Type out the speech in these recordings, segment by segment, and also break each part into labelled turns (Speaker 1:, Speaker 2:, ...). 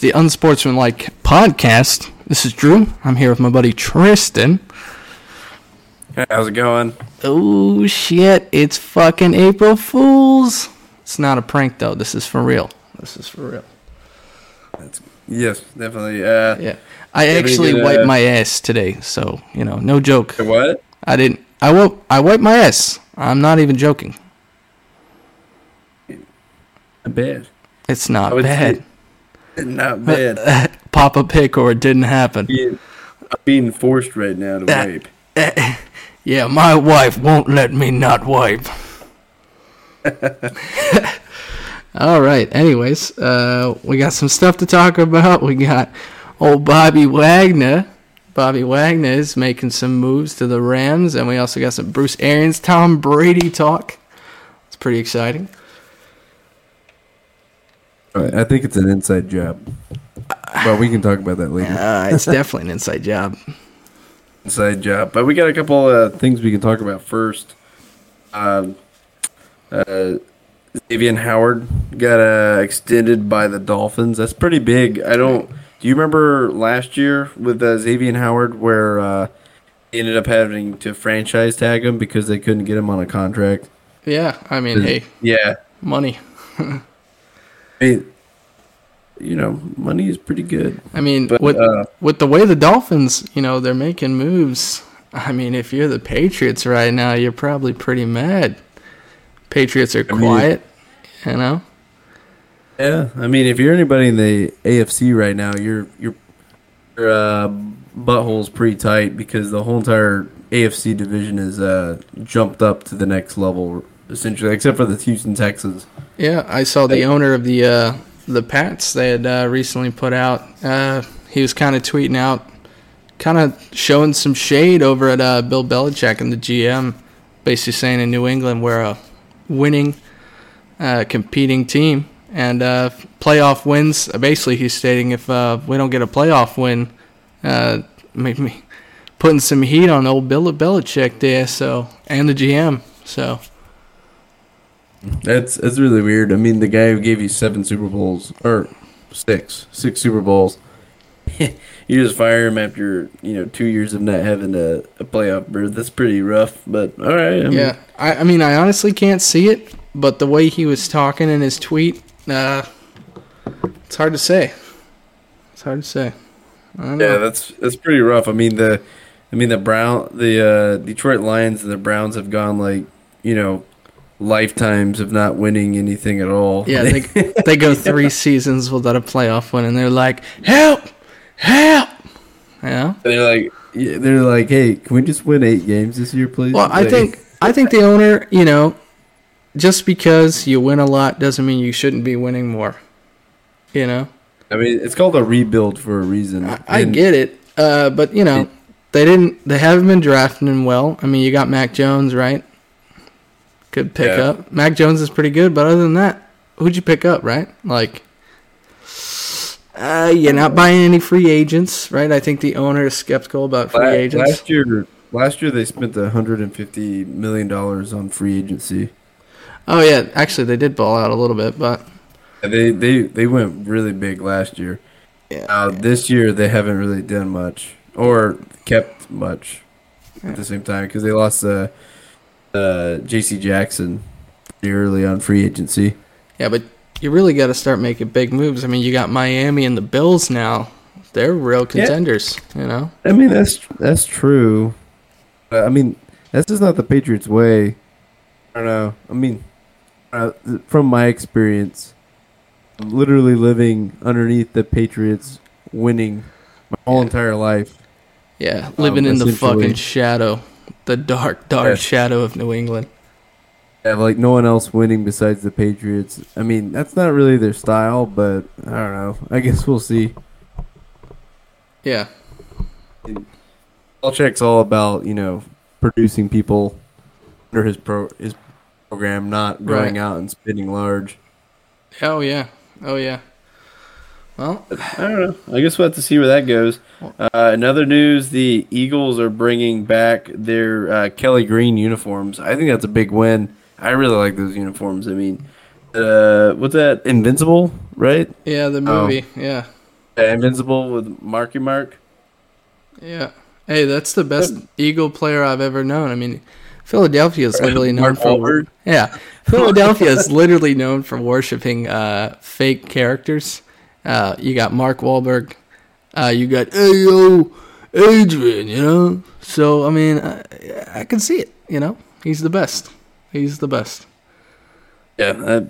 Speaker 1: The Unsportsmanlike podcast. This is Drew. I'm here with my buddy Tristan.
Speaker 2: How's it going?
Speaker 1: Oh shit! It's fucking April Fools. It's not a prank though. This is for real. This is for real.
Speaker 2: That's, yes, definitely. Uh,
Speaker 1: Yeah. I actually
Speaker 2: but, uh,
Speaker 1: wiped my ass today, so you know, no joke.
Speaker 2: what?
Speaker 1: I didn't. I woke. I wiped my ass. I'm not even joking.
Speaker 2: Bad.
Speaker 1: It's not bad.
Speaker 2: say Not bad.
Speaker 1: Pop a pic or it didn't happen.
Speaker 2: being, I'm being forced right now to
Speaker 1: Uh,
Speaker 2: wipe.
Speaker 1: Yeah, my wife won't let me not wipe. All right. Anyways, uh, we got some stuff to talk about. We got old Bobby Wagner. Bobby Wagner is making some moves to the Rams, and we also got some Bruce Arians, Tom Brady talk. It's pretty exciting.
Speaker 3: I think it's an inside job, but we can talk about that later.
Speaker 1: Uh, it's definitely an inside job.
Speaker 2: Inside job. But we got a couple uh, things we can talk about first. Um, uh, Xavier Howard got uh, extended by the Dolphins. That's pretty big. I don't. Do you remember last year with uh, Xavier Howard where uh, ended up having to franchise tag him because they couldn't get him on a contract?
Speaker 1: Yeah, I mean, hey,
Speaker 2: Yeah.
Speaker 1: money.
Speaker 2: I mean, you know, money is pretty good.
Speaker 1: I mean,
Speaker 2: But,
Speaker 1: with
Speaker 2: uh,
Speaker 1: with the way the Dolphins, you know, they're making moves. I mean, if you're the Patriots right now, you're probably pretty mad. Patriots are
Speaker 2: mean-
Speaker 1: quiet, you know.
Speaker 2: Yeah, I mean, if you're anybody in the AFC right now, your your your uh, butthole's pretty tight because the whole entire AFC division is uh, jumped up to the next level, essentially, except for the Houston Texans.
Speaker 1: Yeah, I saw the owner of the uh, the Pats. They had uh, recently put out. Uh, he was kind of tweeting out, kind of showing some shade over at uh, Bill Belichick and the GM, basically saying in New England we're a winning, uh, competing team, and uh, playoff wins. Basically, he's stating if uh, we don't get a playoff win, uh, maybe putting some heat on old Bill Belichick there. So and the GM. So
Speaker 2: That's that's really weird. I mean, the guy who gave you seven Super Bowls or six, six Super Bowls, you just fire him after you know two years of not having a, a playoff berth. That's pretty rough. But all right, I mean,
Speaker 1: Yeah, I, I mean, I honestly can't see it, but the way he was talking in his tweet, uh, it's hard to say. It's hard to say. I don't know.
Speaker 2: Yeah, that's that's pretty rough. I mean the, I mean the Brown, the uh, Detroit Lions and the Browns have gone like you know, lifetimes of not winning anything at all.
Speaker 1: yeah, they they go three seasons without a playoff win, and they're like, "Help, help!" Know.
Speaker 2: they're like yeah, they're like, hey, can we just win eight games this year, please?
Speaker 1: Well, I
Speaker 2: Like,
Speaker 1: think I think the owner, you know, just because you win a lot doesn't mean you shouldn't be winning more. You know.
Speaker 2: I mean it's called a rebuild for a reason.
Speaker 1: I, I get it, uh, but you know, they didn't. They haven't been drafting him well. I mean, you got Mac Jones, right? Good pick
Speaker 2: Yeah.
Speaker 1: up. Mac Jones is pretty good, but other than that, who'd you pick up, right? Like, uh, you're not buying any free agents, right? I think the owner is skeptical about free
Speaker 2: La-
Speaker 1: agents.
Speaker 2: Last year, last year they spent hundred and fifty million dollars on free agency.
Speaker 1: Oh yeah, actually they did ball out a little bit, but
Speaker 2: And They they they went really big last year.
Speaker 1: yeah,
Speaker 2: Uh, this year they haven't really done much or kept much at the same time because they lost uh, uh, J.C. Jackson early on free agency.
Speaker 1: yeah, but you really got to start making big moves. I mean, you got Miami and the Bills now; they're real contenders. You know.
Speaker 2: I mean that's that's true. I mean that's just not the Patriots' way. I don't know. I mean, uh, from my experience, I'm literally living underneath the Patriots, winning my whole
Speaker 1: Yeah.
Speaker 2: entire life.
Speaker 1: Yeah, living in the fucking shadow, the dark, dark
Speaker 2: Yeah.
Speaker 1: shadow of New England.
Speaker 2: have like no one else winning besides the Patriots. I mean, that's not really their style, but I don't know. I guess we'll see.
Speaker 1: Yeah,
Speaker 2: Belichick's all about you know producing people under his pro his program, not going
Speaker 1: Right.
Speaker 2: out and spinning large.
Speaker 1: oh yeah, oh yeah. Well,
Speaker 2: I don't know. I guess we'll have to see where that goes. Uh, another news: the Eagles are bringing back their uh, Kelly Green uniforms. I think that's a big win. I really like those uniforms. I mean, uh, what's that? Invincible, right?
Speaker 1: yeah, the
Speaker 2: Oh.
Speaker 1: movie, yeah,
Speaker 2: Invincible with Marky Mark.
Speaker 1: Yeah. Hey, that's the best Eagle player I've ever known. I mean, Philadelphia is literally known
Speaker 2: Mark
Speaker 1: for
Speaker 2: Wahlberg?
Speaker 1: yeah. Philadelphia is literally known for worshiping uh, fake characters. Uh, you got Mark Wahlberg. Uh, you got hey yo Adrian. You know. So I mean, I, I can see it. You know, he's the best. He's the best.
Speaker 2: Yeah. I,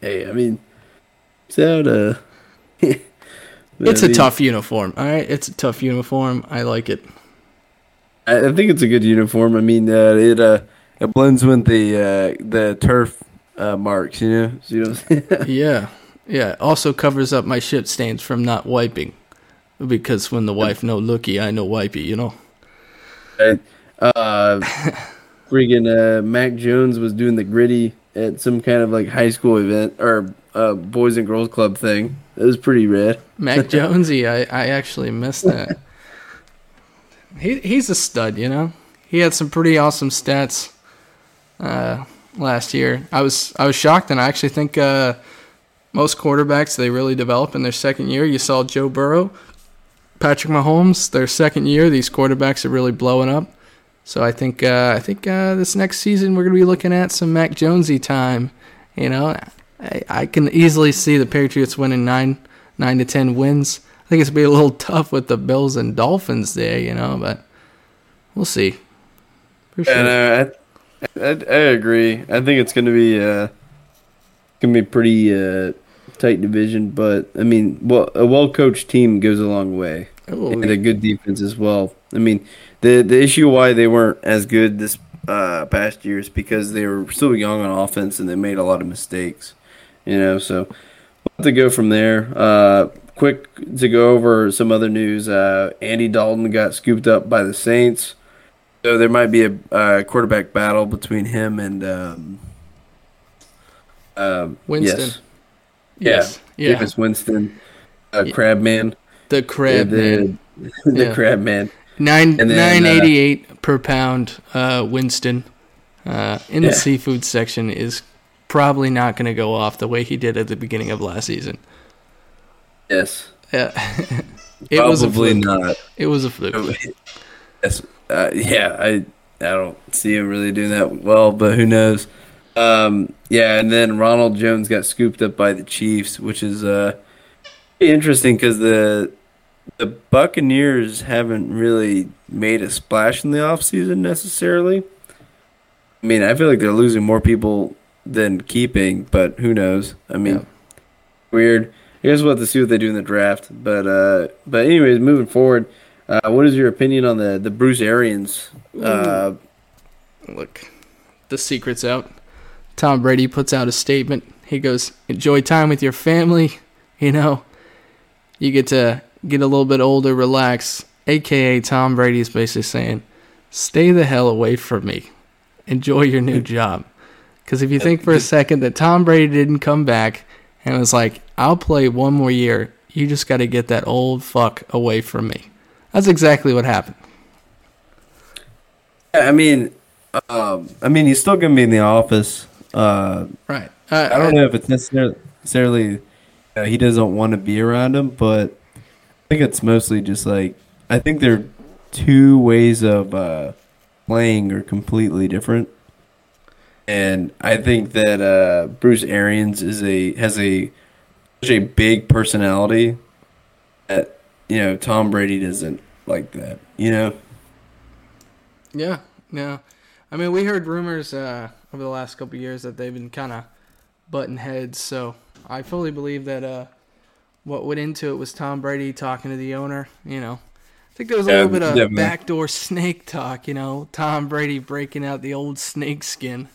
Speaker 2: hey, I mean, it's out. Uh,
Speaker 1: It's
Speaker 2: I
Speaker 1: a tough uniform. All right, it's a tough uniform. I like it.
Speaker 2: I, I think it's a good uniform. I mean, uh, it uh, it blends with the uh, the turf uh, marks. You know. So you know
Speaker 1: Yeah, yeah. Also covers up my shit stains from not wiping, because when the wife no looky, I no wipey. You know.
Speaker 2: Uh, friggin' uh, Mac Jones was doing the gritty at some kind of like high school event or uh, boys and girls club thing. It was pretty rad.
Speaker 1: Mac Jonesy, I, I actually missed that. he he's a stud, you know. He had some pretty awesome stats uh, last year. I was I was shocked, and I actually think uh, most quarterbacks they really develop in their second year. You saw Joe Burrow, Patrick Mahomes, their second year. These quarterbacks are really blowing up. So I think uh, I think uh, this next season we're gonna be looking at some Mac Jonesy time. You know, I, I can easily see the Patriots winning nine nine to ten wins. I think it's gonna be a little tough with the Bills and Dolphins there, you know, but we'll see. Sure.
Speaker 2: And uh, I, I, I agree. I think it's going to be uh, going to be pretty uh, tight division, but I mean, well, a well coached team goes a long way,
Speaker 1: Oh,
Speaker 2: and a good defense as well. I mean, the the issue why they weren't as good this uh, past year is because they were still young on offense and they made a lot of mistakes. You know, so we'll have to go from there. Uh, quick to go over some other news. Uh, Andy Dalton got scooped up by the Saints. So there might be a uh, quarterback battle between him and um, um,
Speaker 1: Winston.
Speaker 2: Yes.
Speaker 1: Yes,
Speaker 2: Yeah,
Speaker 1: yeah,
Speaker 2: Jameis Winston, uh. Crabman,
Speaker 1: the crab
Speaker 2: Yeah,
Speaker 1: man.
Speaker 2: the, the
Speaker 1: Yeah.
Speaker 2: Crabman.
Speaker 1: Nine
Speaker 2: And then,
Speaker 1: nine
Speaker 2: uh,
Speaker 1: per pound. Uh, Winston uh, in the seafood section is probably not going to go off the way he did at the beginning of last season.
Speaker 2: Yes,
Speaker 1: Yeah, it was a
Speaker 2: probably
Speaker 1: fluke.
Speaker 2: not.
Speaker 1: It was a fluke.
Speaker 2: Yes, uh, yeah, I I don't see him really doing that well, but who knows? Um, yeah, and then Ronald Jones got scooped up by the Chiefs, which is uh, interesting because the the Buccaneers haven't really made a splash in the offseason necessarily. I mean, I feel like they're losing more people than keeping, but who knows? I mean,
Speaker 1: Yeah.
Speaker 2: weird. I guess we'll have to see what they do in the draft. But uh, but anyways, moving forward, uh, what is your opinion on the the Bruce Arians? Uh,
Speaker 1: Look, the secret's out. Tom Brady puts out a statement. He goes, "Enjoy time with your family. You know, you get to get a little bit older, relax." AKA Tom Brady is basically saying, "Stay the hell away from me. Enjoy your new job." Because if you think for a second that Tom Brady didn't come back and was like, "I'll play one more year," you just got to get that old fuck away from me. That's exactly what happened.
Speaker 2: I mean, um, I mean, he's still gonna be in the office. Uh,
Speaker 1: Right.
Speaker 2: I don't know if it's necessarily, necessarily uh, he doesn't want to be around him, but I think it's mostly just like I think there are two ways of uh, playing are completely different, and I think that uh, Bruce Arians is a has a such a big personality that you know Tom Brady doesn't like that. You know,
Speaker 1: Yeah, yeah. I mean, we heard rumors uh, over the last couple years that they've been kind of butting heads. So I fully believe that uh, what went into it was Tom Brady talking to the owner. You know, I think there was a
Speaker 2: Yeah,
Speaker 1: little bit of
Speaker 2: definitely.
Speaker 1: backdoor snake talk. You know, Tom Brady breaking out the old snake skin.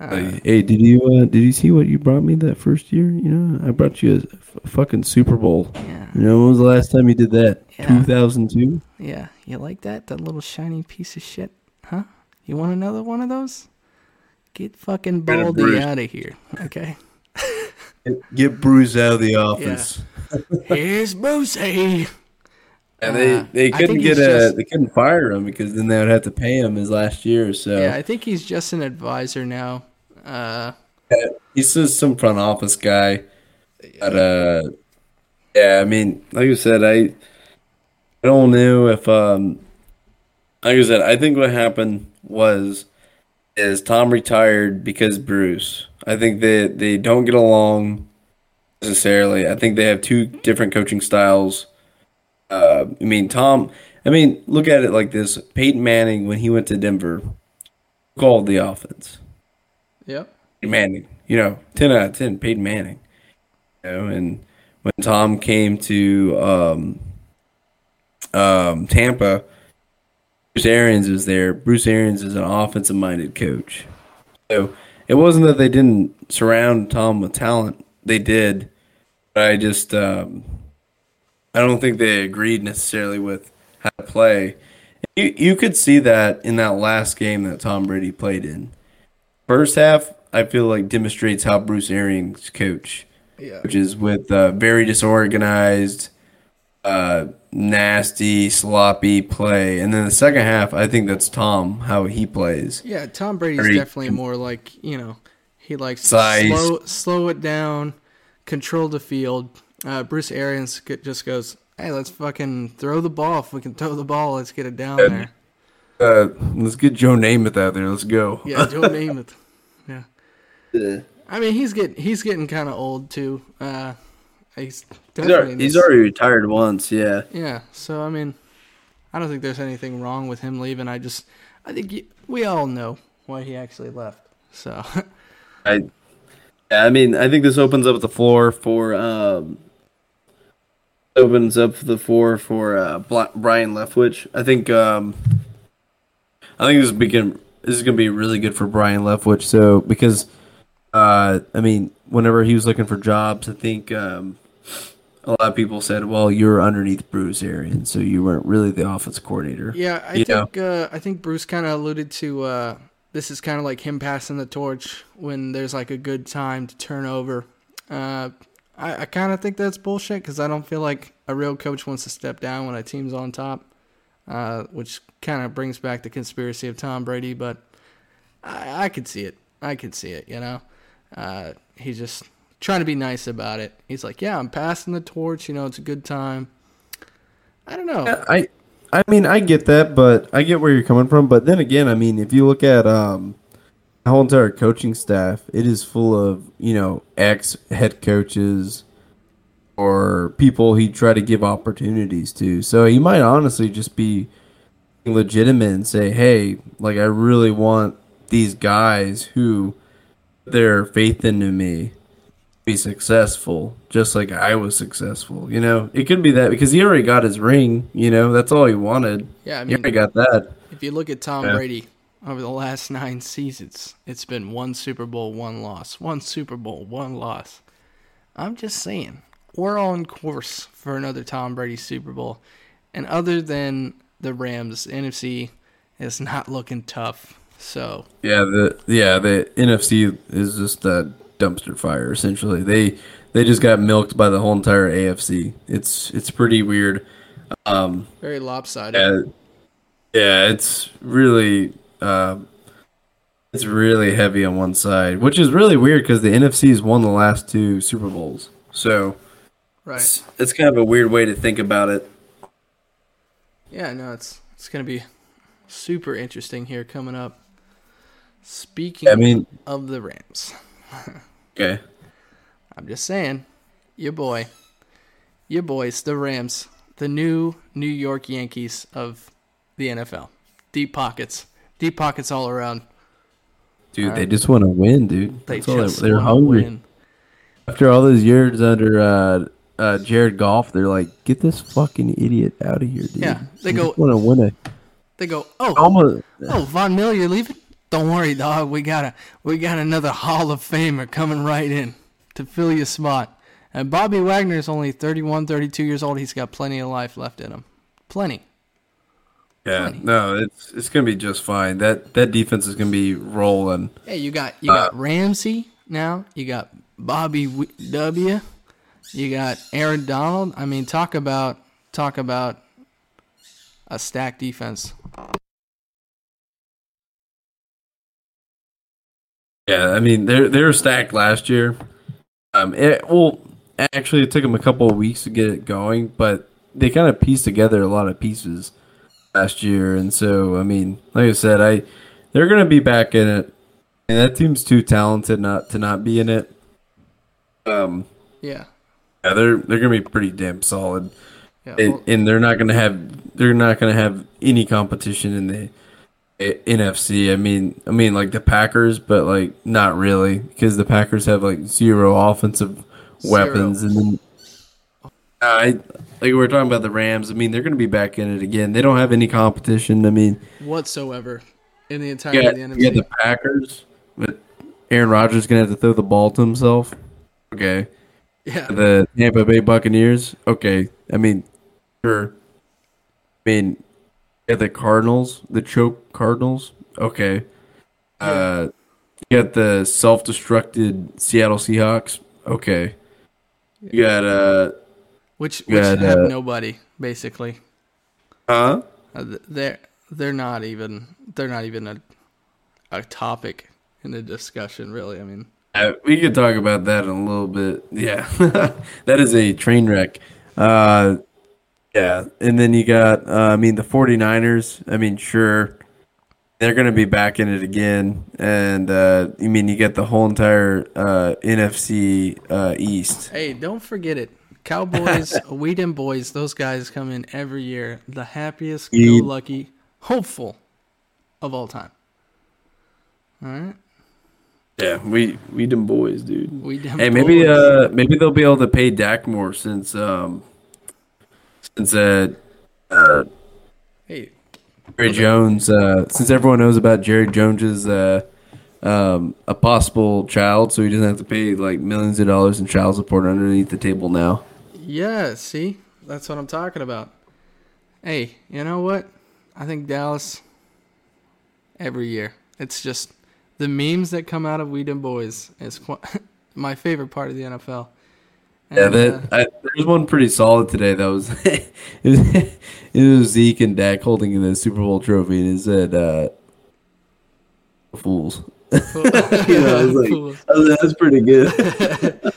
Speaker 1: Uh,
Speaker 3: hey, did you uh, did you see what you brought me that first year? You know, I brought you a f- fucking Super Bowl.
Speaker 1: yeah,
Speaker 3: You know, when was the last time you did that? Two thousand two.
Speaker 1: yeah. You like that? That little shiny piece of shit, huh? You want another one of those? Get fucking
Speaker 2: Get
Speaker 1: Baldy out of here, okay?
Speaker 2: get Bruce out of the office.
Speaker 1: Here's Brucey.
Speaker 2: And they,
Speaker 1: Uh,
Speaker 2: they couldn't get a
Speaker 1: just-
Speaker 2: they couldn't fire him because then they would have to pay him his last year. So
Speaker 1: Yeah, I think he's just an advisor now. Uh,
Speaker 2: he's just some front office guy. But uh, Yeah, I mean, like I said, I I don't know if um like I said, I think what happened was is Tom retired because Bruce. I think that they don't get along necessarily. I think they have two different coaching styles. Uh, I mean, Tom. I mean, look at it like this: Peyton Manning, when he went to Denver, called the offense.
Speaker 1: Yep.
Speaker 2: Peyton Manning, you know, ten out of ten. Peyton Manning, you know, and when Tom came to um, um, Tampa, Bruce Arians was there. Bruce Arians is an offensive-minded coach, so it wasn't that they didn't surround Tom with talent. They did, but I just um, I don't think they agreed necessarily with how to play. You you could see that in that last game that Tom Brady played in. First half, I feel like demonstrates how Bruce Arians coach,
Speaker 1: Yeah.
Speaker 2: which is with uh, very disorganized, uh, nasty, sloppy play. And then the second half, I think that's Tom how he plays.
Speaker 1: Yeah, Tom Brady's
Speaker 2: Very
Speaker 1: definitely more like you know he likes
Speaker 2: Size.
Speaker 1: to slow slow it down, control the field. Uh, Bruce Arians just goes, "Hey, let's fucking throw the ball. If we can throw the ball, let's get it down
Speaker 2: Yeah.
Speaker 1: there."
Speaker 2: Uh, let's get Joe Namath out there. Let's go.
Speaker 1: Yeah, Joe Namath. Yeah, I mean he's getting he's getting kind of old too. Uh, he's
Speaker 2: He's, already, he's already retired once. Yeah.
Speaker 1: Yeah, so I mean, I don't think there's anything wrong with him leaving. I just, I think y we all know why he actually left. So
Speaker 2: I, yeah, I mean, I think this opens up the floor for um, opens up the floor for uh, Byron Leftwich. I think um, I think this is begin. This is gonna be really good for Byron Leftwich. So because uh, I mean, whenever he was looking for jobs, I think um, a lot of people said, "Well, you're underneath Bruce Arians, so you weren't really the offense coordinator."
Speaker 1: yeah, I
Speaker 2: You
Speaker 1: think uh, I think Bruce kind of alluded to uh, this is kind of like him passing the torch when there's like a good time to turn over. Uh, I, I kind of think that's bullshit because I don't feel like a real coach wants to step down when a team's on top, uh, which kind of brings back the conspiracy of Tom Brady. But I, I could see it. I could see it. You know, uh, he's just trying to be nice about it. He's like, "Yeah, I'm passing the torch. You know, it's a good time." I don't know.
Speaker 3: I I mean I get that, but I get where you're coming from. But then again, I mean if you look at um the whole entire coaching staff, it is full of, you know, ex head coaches or people he try to give opportunities to. So he might honestly just be legitimate and say, Hey, like I really want these guys who put their faith into me be successful, just like I was successful. You know, it could be that because he already got his ring. You know, that's all he wanted.
Speaker 1: Yeah, I
Speaker 3: he
Speaker 1: mean,
Speaker 3: already got that.
Speaker 1: If you look at Tom
Speaker 2: Yeah.
Speaker 1: Brady over the last nine seasons, it's been one Super Bowl, one loss, one Super Bowl, one loss. I'm just saying, we're on course for another Tom Brady Super Bowl. And other than the Rams, the NFC is not looking tough. So,
Speaker 3: Yeah, the yeah the NFC is just a dumpster fire. Essentially, they they just got milked by the whole entire AFC. It's it's pretty weird. Um,
Speaker 1: very lopsided.
Speaker 3: yeah, yeah, it's really um, it's really heavy on one side, which is really weird because the NFC's won the last two Super Bowls. So
Speaker 1: right.
Speaker 2: It's, it's kind of a weird way to think about it.
Speaker 1: Yeah, no, it's it's going to be super interesting here coming up. Speaking
Speaker 3: I mean,
Speaker 1: of the Rams.
Speaker 2: Okay.
Speaker 1: I'm just saying, your boy, your boys, the Rams, the new New York Yankees of the NFL. Deep pockets, deep pockets all around.
Speaker 3: dude, they just want to win, dude.
Speaker 1: They just
Speaker 3: they,
Speaker 1: are
Speaker 3: hungry.
Speaker 1: win.
Speaker 3: After all those years under uh, uh, Jared Goff, they're like, get this fucking idiot out of here, dude.
Speaker 1: Yeah, they go-
Speaker 3: want to win it.
Speaker 1: They go, oh,
Speaker 3: Almost.
Speaker 1: oh, Von Miller, you're leaving? Don't worry, dog. We got a we got another Hall of Famer coming right in to fill your spot. And Bobby Wagner's only 31, 32 years old. He's got plenty of life left in him. Plenty.
Speaker 2: Yeah.
Speaker 1: Funny.
Speaker 2: No, it's it's gonna be just fine. That that defense is gonna be rolling.
Speaker 1: Hey, you got you got uh, Ramsey now. You got Bobby w- W. You got Aaron Donald. I mean, talk about talk about a stacked defense.
Speaker 2: Yeah, I mean they're they were stacked last year. Um, it, well, actually, it took them a couple of weeks to get it going, but they kind of pieced together a lot of pieces last year, and so I mean, like I said, I they're gonna be back in it, and that team's too talented not to not be in it. Um,
Speaker 1: Yeah.
Speaker 2: yeah, they're they're gonna be pretty damn solid,
Speaker 1: Yeah.
Speaker 2: and,
Speaker 1: well,
Speaker 2: and they're not gonna have they're not gonna have any competition in the NFC. I mean, I mean like the Packers, but like not really because the Packers have like zero offensive weapons, and then uh, I like we were talking about the Rams. I mean, they're gonna be back in it again. They don't have any competition. I mean,
Speaker 1: whatsoever in the entire
Speaker 2: yeah,
Speaker 1: of the NFC.
Speaker 2: you the Packers, but Aaron Rodgers gonna have to throw the ball to himself. Okay.
Speaker 1: yeah.
Speaker 2: The Tampa Bay Buccaneers. Okay. I mean, sure. I mean, yeah, the Cardinals, the choke Cardinals. Okay. Uh, you got the self-destructed Seattle Seahawks. Okay. You got uh,
Speaker 1: Which which
Speaker 2: got,
Speaker 1: have
Speaker 2: uh,
Speaker 1: nobody basically.
Speaker 2: huh?
Speaker 1: Uh, they're they're not even they're not even a a topic in the discussion really. I mean,
Speaker 2: Uh, we could talk about that in a little bit. Yeah, that is a train wreck. Uh, yeah, and then you got, uh, I mean, the 49ers. I mean, sure, they're going to be back in it again. And, uh, I mean, you get the whole entire uh, NFC uh, East.
Speaker 1: hey, don't forget it. Cowboys, Whedon boys, those guys come in every year, the happiest, go lucky, hopeful of all time. All right,
Speaker 2: Yeah, we we them boys, dude.
Speaker 1: Whedon
Speaker 2: Hey, maybe
Speaker 1: boys.
Speaker 2: uh maybe they'll be able to pay Dak more since um since uh, uh
Speaker 1: hey,
Speaker 2: Jerry Jones, uh, since everyone knows about Jerry Jones's uh, um, a possible child, so he doesn't have to pay like millions of dollars in child support underneath the table now.
Speaker 1: yeah, see, that's what I'm talking about. Hey, you know what? I think Dallas every year. It's just the memes that come out of Whedon boys is my favorite part of the NFL.
Speaker 2: Yeah, that
Speaker 1: uh,
Speaker 2: I, there's one pretty solid today. That was it was it was Zeke and Dak holding the Super Bowl trophy, and it said uh, "fools." you know, I was like, was that's pretty good.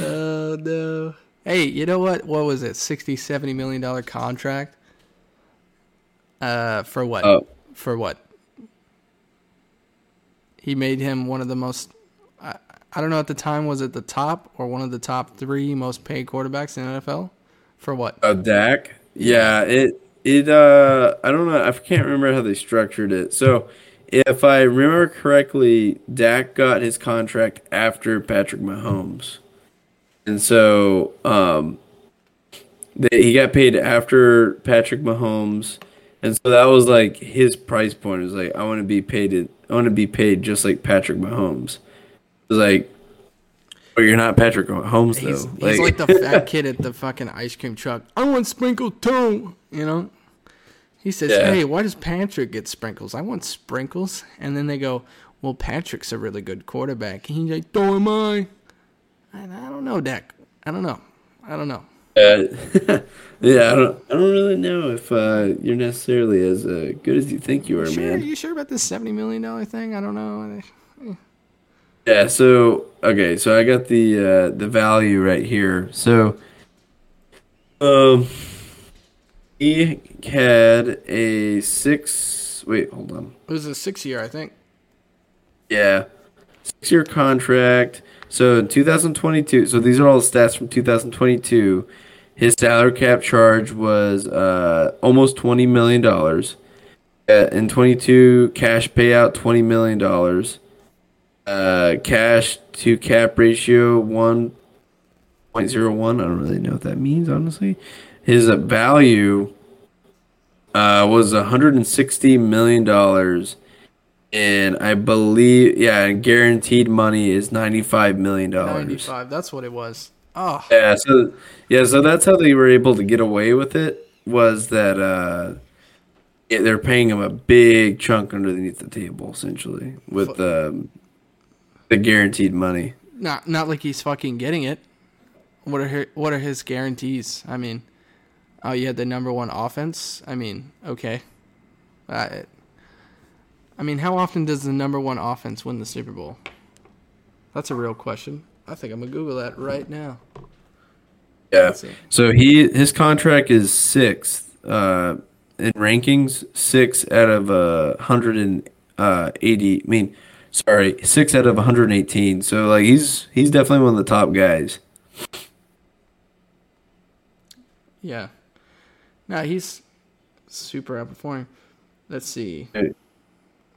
Speaker 1: Oh no. Hey, you know what? What was it? 60 70 million dollar contract? Uh for what?
Speaker 2: Oh.
Speaker 1: For what? He made him one of the most I, don't know at the time was it the top or one of the top 3 most paid quarterbacks in the NFL? For what?
Speaker 2: Oh, Dak. Yeah, it it uh I don't know. I can't remember how they structured it. So, if I remember correctly, Dak got his contract after Patrick Mahomes, and so um, they, he got paid after Patrick Mahomes, and so that was like his price point. It was like I want to be paid. I want to be paid just like Patrick Mahomes. Was like, but you're not Patrick Mahomes though.
Speaker 1: He's, he's like the fat kid at the fucking ice cream truck. I want sprinkles too, you know? He says,
Speaker 2: Yeah.
Speaker 1: "Hey, why does Patrick get sprinkles? I want sprinkles." And then they go, "Well, Patrick's a really good quarterback." And he's like, "So am I." And I don't know, Dak. I don't know. I don't know.
Speaker 2: Uh, yeah, I don't. I don't really know if uh, you're necessarily as uh, good as you think you are,
Speaker 1: Sure,
Speaker 2: man.
Speaker 1: Are you sure about this seventy million dollar thing? I don't know.
Speaker 2: Yeah. So okay, so I got the uh, the value right here. So, um, he had a six. Wait, hold on.
Speaker 1: It was a six year, I think.
Speaker 2: Yeah, six year contract. So in 2022, so these are all the stats from 2022. His salary cap charge was uh, almost 20 million dollars. Uh, in 22, cash payout 20 million dollars. Uh, cash to cap ratio 1.01. I don't really know what that means, honestly. His value uh, was 160 million dollars and I believe, yeah, and guaranteed money is $95 million.
Speaker 1: 95, That's what it was. Oh,
Speaker 2: Yeah, so yeah, so that's how they were able to get away with it. Was that uh, they're paying him a big chunk underneath the table, essentially, with um, the guaranteed money.
Speaker 1: not not like he's fucking getting it. What are his, what are his guarantees? I mean, oh, you had the number one offense. I mean, okay. I, I mean, how often does the number one offense win the Super Bowl? That's a real question. I think I'm gonna Google that right now.
Speaker 2: Yeah. So he his contract is sixth uh, in rankings, six out of uh, hundred and uh, eighty. I mean, sorry, six out of one hundred and eighteen. So like he's he's definitely one of the top guys.
Speaker 1: Yeah. No, he's super outperforming. Let's see.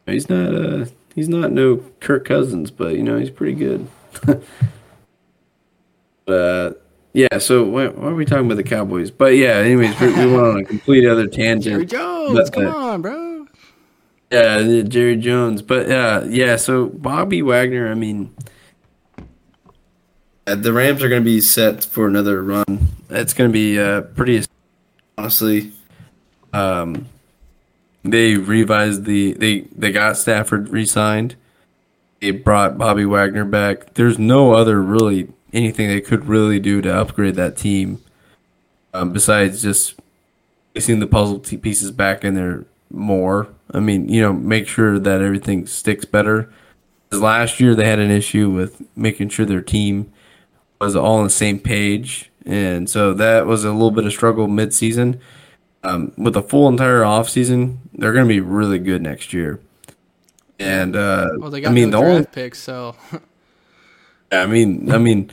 Speaker 2: He's not uh he's not no Kirk Cousins, but you know he's pretty good. uh, yeah. So why, why are we talking about the Cowboys? But yeah. Anyways, we, we went on a complete other
Speaker 1: Jerry
Speaker 2: tangent.
Speaker 1: Jones,
Speaker 2: But,
Speaker 1: come
Speaker 2: uh,
Speaker 1: on, bro.
Speaker 2: Yeah, Jerry Jones. But uh, yeah, so Bobby Wagner, I mean, uh, the Rams are going to be set for another run. It's going to be uh, pretty, honestly. Um, they revised the they they got Stafford re-signed. They brought Bobby Wagner back. There's no other really anything they could really do to upgrade that team, um, besides just placing the puzzle pieces back in there more. I mean, you know, make sure that everything sticks better. last year they had an issue with making sure their team was all on the same page, and so that was a little bit of struggle mid-season. Um, with a full entire off season, they're going to be really good next year. And uh,
Speaker 1: Well, they got
Speaker 2: I mean,
Speaker 1: no
Speaker 2: the
Speaker 1: draft
Speaker 2: only
Speaker 1: pick, so
Speaker 2: I mean, I mean,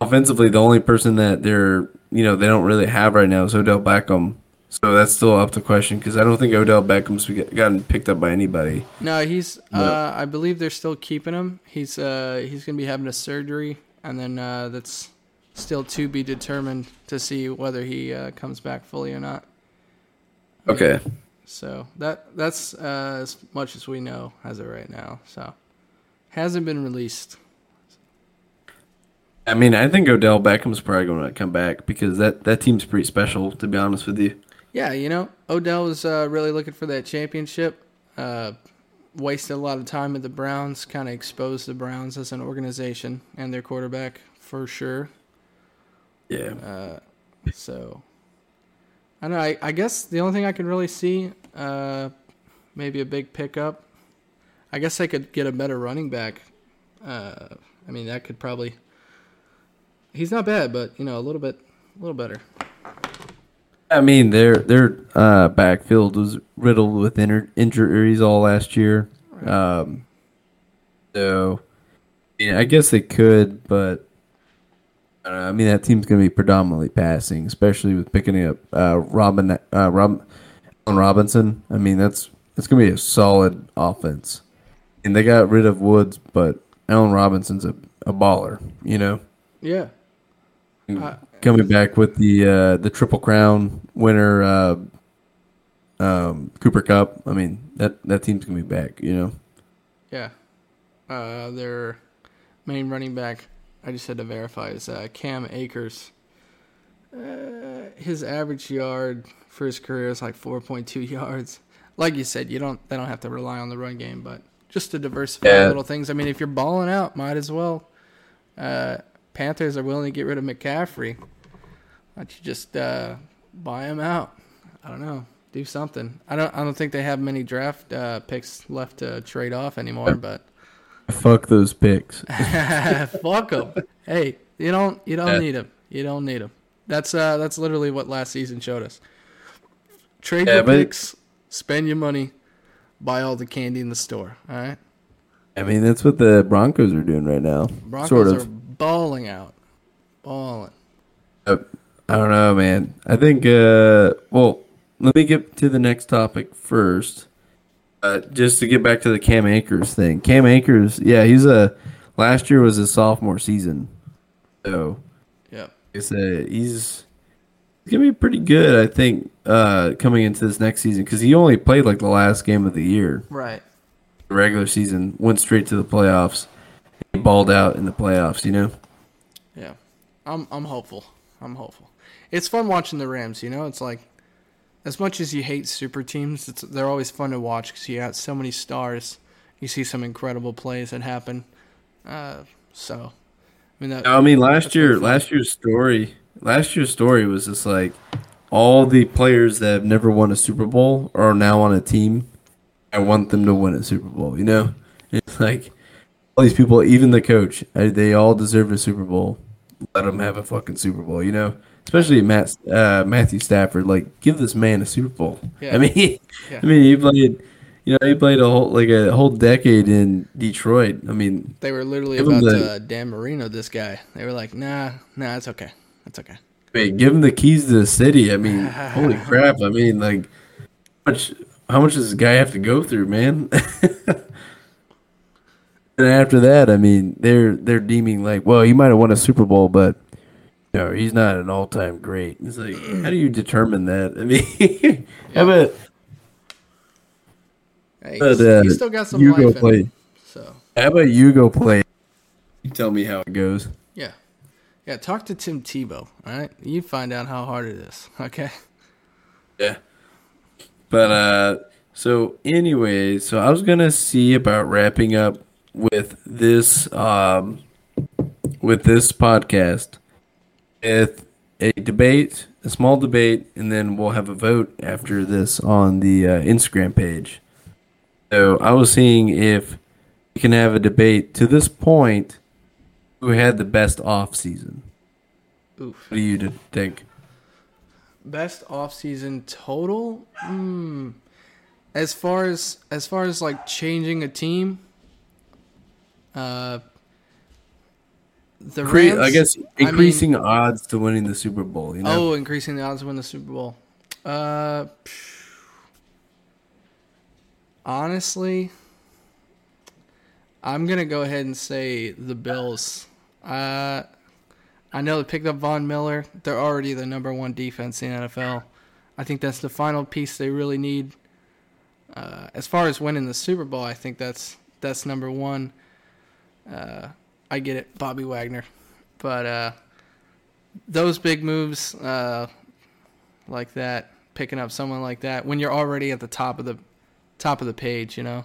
Speaker 2: offensively, the only person that they're you know they don't really have right now is Odell Beckham. So that's still up to question because I don't think Odell Beckham's gotten picked up by anybody.
Speaker 1: no, he's. Uh, I believe they're still keeping him. He's. Uh, he's gonna be having a surgery, and then uh, that's still to be determined to see whether he uh, comes back fully or not.
Speaker 2: Okay.
Speaker 1: So that that's uh, as much as we know as of right now. So hasn't been released.
Speaker 2: I mean, I think Odell Beckham's probably going to come back because that, that team's pretty special, to be honest with you.
Speaker 1: Yeah, you know, Odell was uh, really looking for that championship. Uh, wasted a lot of time at the Browns, kind of exposed the Browns as an organization and their quarterback for sure.
Speaker 2: Yeah.
Speaker 1: Uh, so, I don't know. I, I guess the only thing I could really see, uh, maybe a big pickup. I guess they could get a better running back. Uh, I mean, that could probably. He's not bad, but you know, a little bit, a little better.
Speaker 2: I mean, their their uh, backfield was riddled with inter- injuries all last year. Um, so, yeah, I guess they could, but I, I mean that team's going to be predominantly passing, especially with picking up uh, Robin uh, Rob, Robinson. I mean that's that's going to be a solid offense, and they got rid of Woods, but Allen Robinson's a, a baller, you know
Speaker 1: Yeah. Uh,
Speaker 2: coming back with the uh, the triple crown winner uh, um, Cooper Kupp. I mean that that team's gonna be back. You know.
Speaker 1: Yeah. Uh, their main running back, I just had to verify, is uh, Cam Akers. Uh, his average yard for his career is like 4.2 yards. Like you said, you don't they don't have to rely on the run game, but just to diversify
Speaker 2: Yeah.
Speaker 1: little things. I mean, if you're balling out, might as well. Uh, Panthers are willing to get rid of McCaffrey. Why don't you just uh, buy him out? I don't know. Do something. I don't. I don't think they have many draft uh, picks left to trade off anymore. But
Speaker 3: Fuck those picks.
Speaker 1: fuck them. Hey, you don't. You don't
Speaker 2: Yeah.
Speaker 1: need them. You don't need them. That's uh. That's literally what last season showed us. Trade
Speaker 2: Yeah,
Speaker 1: your
Speaker 2: but-
Speaker 1: picks. Spend your money. Buy all the candy in the store. All right.
Speaker 3: I mean, that's what the Broncos are doing right now.
Speaker 1: Broncos
Speaker 3: sort of.
Speaker 1: Balling out. Balling.
Speaker 2: Uh, I don't know, man. I think. Uh, well, let me get to the next topic first. Uh, just to get back to the Cam Akers thing. Cam Akers, yeah, he's a. Last year was his sophomore season, so
Speaker 1: yeah,
Speaker 2: like I said, he's he's gonna be pretty good. I think uh, coming into this next season because he only played like the last game of the year.
Speaker 1: Right.
Speaker 2: The regular season went straight to the playoffs. He balled out in the playoffs. You know.
Speaker 1: Yeah. I'm I'm hopeful. I'm hopeful. It's fun watching the Rams, you know? It's like as much as you hate super teams, it's they're always fun to watch cuz you got so many stars. You see some incredible plays that happen. Uh so I mean that
Speaker 2: I mean, last year, last year's story, last year's story was just like all the players that have never won a Super Bowl are now on a team. I want them to win a Super Bowl. You know, it's like all these people, even the coach, uh, they all deserve a Super Bowl. Let them have a fucking Super Bowl. You know, especially Matt uh, Matthew Stafford. Like, give this man a Super Bowl.
Speaker 1: Yeah.
Speaker 2: I mean,
Speaker 1: Yeah.
Speaker 2: I mean, he played. You know, he played a whole like a whole decade in Detroit. I mean,
Speaker 1: They were literally about
Speaker 2: the-
Speaker 1: to uh, Dan Marino this guy. They were like, nah, nah, it's okay. It's okay.
Speaker 2: wait, give him the keys to the city. I mean, holy crap! I mean, like, how much how much does this guy have to go through, man? and after that, I mean, they're they're deeming like, well, he might have won a Super Bowl, but no, he's not an all time great. It's like, how do you determine that? I mean, how about
Speaker 1: Hey,
Speaker 2: But, uh,
Speaker 1: he's still got some
Speaker 2: you
Speaker 1: life
Speaker 2: go
Speaker 1: in
Speaker 2: play.
Speaker 1: him. So
Speaker 2: how about you go play? You tell me how it goes.
Speaker 1: yeah, yeah. Talk to Tim Tebow. All right, you find out how hard it is. Okay.
Speaker 2: Yeah. But uh so anyway, so I was gonna see about wrapping up with this um with this podcast with a debate, a small debate, and then we'll have a vote after this on the uh, Instagram page. So I was seeing if we can have a debate to this point who had the best off season.
Speaker 1: Oof.
Speaker 2: What do you think?
Speaker 1: Best off-season total? Hmm. As far as as far as like changing a team, uh, the
Speaker 2: Cre-
Speaker 1: Rams.
Speaker 2: I guess
Speaker 1: mean-
Speaker 2: increasing odds to winning the Super Bowl. You know,
Speaker 1: Oh, increasing the odds to win the Super Bowl. Uh, honestly, I'm gonna go ahead and say the Bills. Uh, I know they picked up Von Miller. They're already the number one defense in the NFL. I think that's the final piece they really need. Uh, as far as winning the Super Bowl, I think that's that's number one. Uh, I get it, Bobby Wagner, but uh, those big moves uh, like that, picking up someone like that when you're already at the top of the top of the page, you know.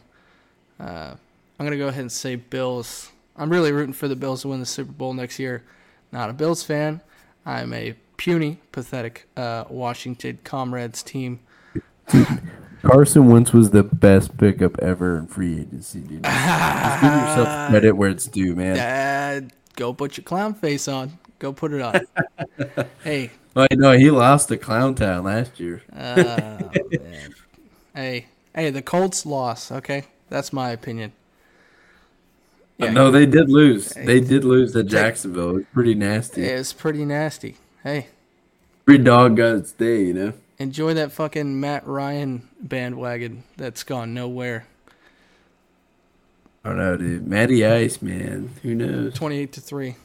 Speaker 1: Uh, I'm gonna go ahead and say Bills. I'm really rooting for the Bills to win the Super Bowl next year. Not a Bills fan. I'm a puny, pathetic uh, Washington Comrades team.
Speaker 2: Carson Wentz was the best pickup ever in free agency, dude. Just give yourself credit where it's due, man.
Speaker 1: Dad, go put your clown face on. Go put it on. hey,
Speaker 2: Oh, no, he lost to Clown Town last year.
Speaker 1: Oh, man. Hey, hey, the Colts lost. Okay, that's my opinion. Uh, yeah,
Speaker 2: no, they did lose. They did lose to Jacksonville. It was pretty nasty.
Speaker 1: it's pretty nasty. Hey,
Speaker 2: Every dog got its day, you know.
Speaker 1: Enjoy that fucking Matt Ryan bandwagon that's gone nowhere.
Speaker 2: I don't know, dude. Matty Ice, man. Who knows?
Speaker 1: Twenty-eight to three.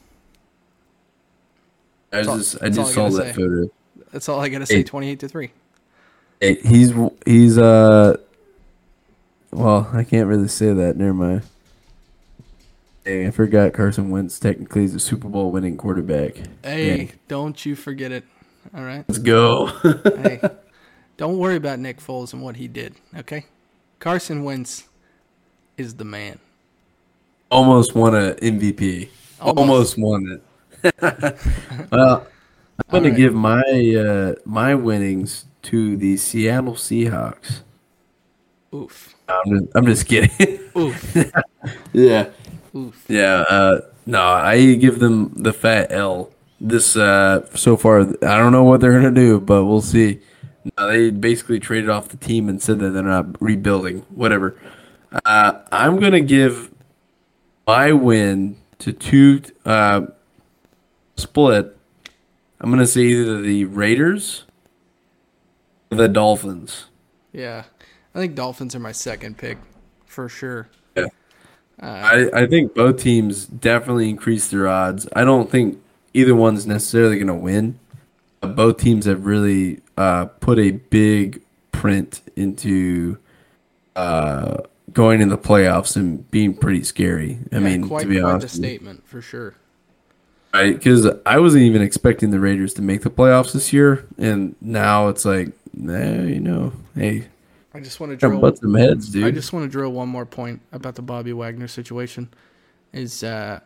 Speaker 2: I
Speaker 1: all-
Speaker 2: just, I just saw that
Speaker 1: say.
Speaker 2: photo.
Speaker 1: That's all I gotta say. Twenty-eight to three.
Speaker 2: Hey, he's he's uh well, I can't really say that. Never mind. Hey, I forgot Carson Wentz technically is a Super Bowl winning quarterback.
Speaker 1: Hey,
Speaker 2: Yeah.
Speaker 1: don't you forget it. All right.
Speaker 2: Let's go.
Speaker 1: hey, don't worry about Nick Foles and what he did. Okay, Carson Wentz is the man.
Speaker 2: Almost won a MVP.
Speaker 1: Almost.
Speaker 2: Almost, won it. well, I'm going to give my uh, my winnings to the Seattle Seahawks.
Speaker 1: Oof.
Speaker 2: I'm just, I'm just kidding.
Speaker 1: Oof.
Speaker 2: yeah.
Speaker 1: Oof.
Speaker 2: Yeah, uh, no, I give them the fat L. This uh, so far, I don't know what they're gonna do, but we'll see. No, they basically traded off the team and said that they're not rebuilding. Whatever. Uh, I'm gonna give my win to two uh, split. I'm gonna say either the Raiders or the Dolphins.
Speaker 1: Yeah, I think Dolphins are my second pick for sure.
Speaker 2: Yeah.
Speaker 1: Uh,
Speaker 2: I, I think both teams definitely increased their odds. I don't think either one's necessarily going to win. Uh, Both teams have really uh, put a big print into uh, going in the playoffs and being pretty scary. I
Speaker 1: yeah,
Speaker 2: mean,
Speaker 1: quite,
Speaker 2: to be
Speaker 1: quite
Speaker 2: honest,
Speaker 1: the statement for sure.
Speaker 2: right? Because I wasn't even expecting the Raiders to make the playoffs this year, and now it's like, nah, you know, hey,
Speaker 1: I just want to drill.
Speaker 2: butt some heads, dude.
Speaker 1: I just want to drill one more point about the Bobby Wagner situation. Is uh,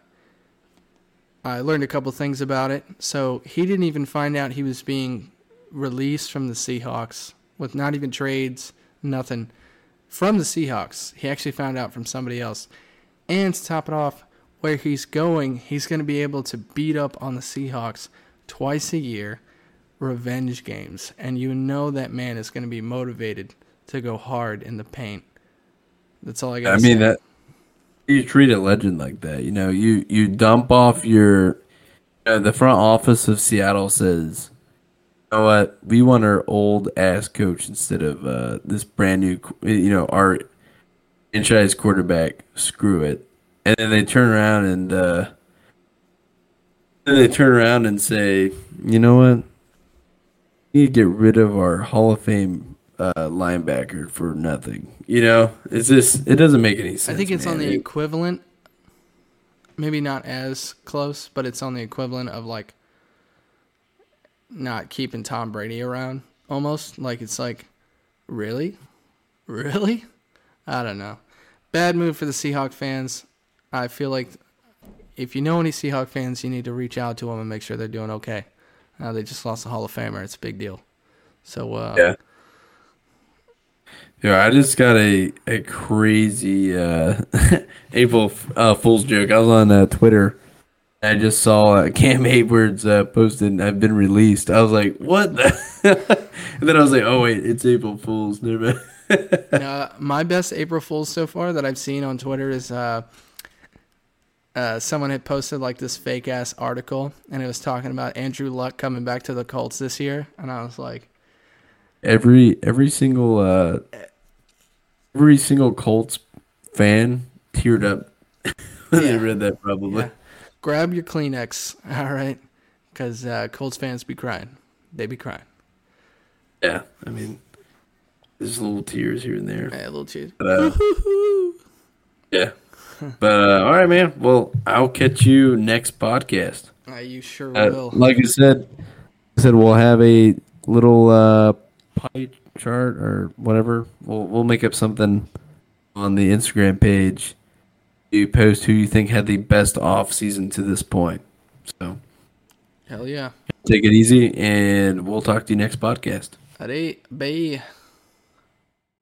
Speaker 1: I learned a couple things about it. So he didn't even find out he was being released from the Seahawks with not even trades, nothing from the Seahawks. He actually found out from somebody else. And to top it off, where he's going, he's going to be able to beat up on the Seahawks twice a year, revenge games, and you know that man is going to be motivated to go hard in the paint. That's all I got.
Speaker 2: I mean that you treat a legend like that. You know, you you dump off your. Uh, the front office of Seattle says, "You know what? We want our old ass coach instead of uh, this brand new. You know, our franchise quarterback. Screw it." And then they turn around and uh, then they turn around and say, "You know what? We need to get rid of our Hall of Fame uh, linebacker for nothing." You know, it's just it doesn't make any sense.
Speaker 1: I think it's
Speaker 2: man.
Speaker 1: on the
Speaker 2: It-
Speaker 1: equivalent. Maybe not as close, but it's on the equivalent of like not keeping Tom Brady around. Almost like it's like, really, really. I don't know. Bad move for the Seahawk fans. I feel like if you know any Seahawk fans, you need to reach out to them and make sure they're doing okay. Uh, they just lost a Hall of Famer. It's a big deal. So uh,
Speaker 2: Yeah. Yeah, I just got a a crazy uh, April uh, Fool's joke. I was on uh, Twitter. I just saw uh, Cam Heyward's uh, posted. I've been released. I was like, "What?" The? and then I was like, "Oh wait, it's April Fool's." Never mind.
Speaker 1: uh, my best April Fools so far that I've seen on Twitter is uh, uh, someone had posted like this fake ass article, and it was talking about Andrew Luck coming back to the Colts this year, and I was like,
Speaker 2: every every single uh, every single Colts fan teared up when they read that. Probably.
Speaker 1: Yeah. grab your Kleenex, all right, because uh, Colts fans be crying, they be crying.
Speaker 2: Yeah, I mean, there's little tears here and there.
Speaker 1: A little tears.
Speaker 2: But, uh, yeah. But uh, all right, man. Well, I'll catch you next podcast.
Speaker 1: Uh, you sure
Speaker 2: Uh,
Speaker 1: will.
Speaker 2: like I said, I said we'll have a little uh, pie chart or whatever. We'll we'll make up something on the Instagram page. You post who you think had the best off season to this point. So
Speaker 1: Hell yeah.
Speaker 2: take it easy, and we'll talk to you next podcast.
Speaker 1: Allez, bye.